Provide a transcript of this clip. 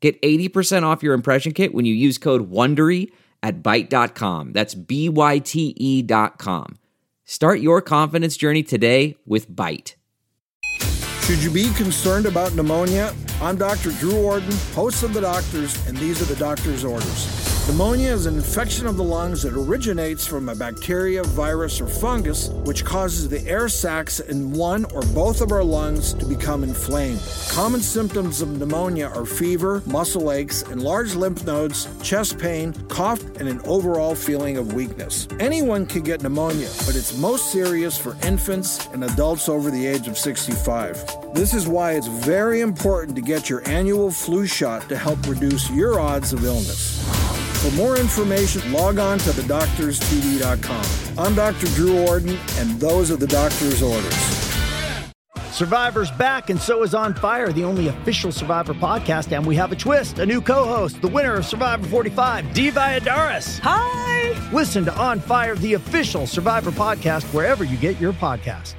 Get 80% off your impression kit when you use code WONDERY at Byte.com. That's B-Y-T-E dot com. Start your confidence journey today with Byte. Should you be concerned about pneumonia? I'm Dr. Drew Ordon, host of The Doctors, and these are the doctor's orders. Pneumonia is an infection of the lungs that originates from a bacteria, virus, or fungus which causes the air sacs in one or both of our lungs to become inflamed. Common symptoms of pneumonia are fever, muscle aches, enlarged lymph nodes, chest pain, cough, and an overall feeling of weakness. Anyone can get pneumonia, but it's most serious for infants and adults over the age of 65. This is why it's very important to get your annual flu shot to help reduce your odds of illness. For more information, log on to thedoctorstv.com. I'm Dr. Drew Ordon, and those are the doctor's orders. Survivor's back, and so is On Fire, the only official Survivor podcast. And we have a twist, a new co host, the winner of Survivor 45, Dee Valladares. Hi! Listen to On Fire, the official Survivor podcast, wherever you get your podcast.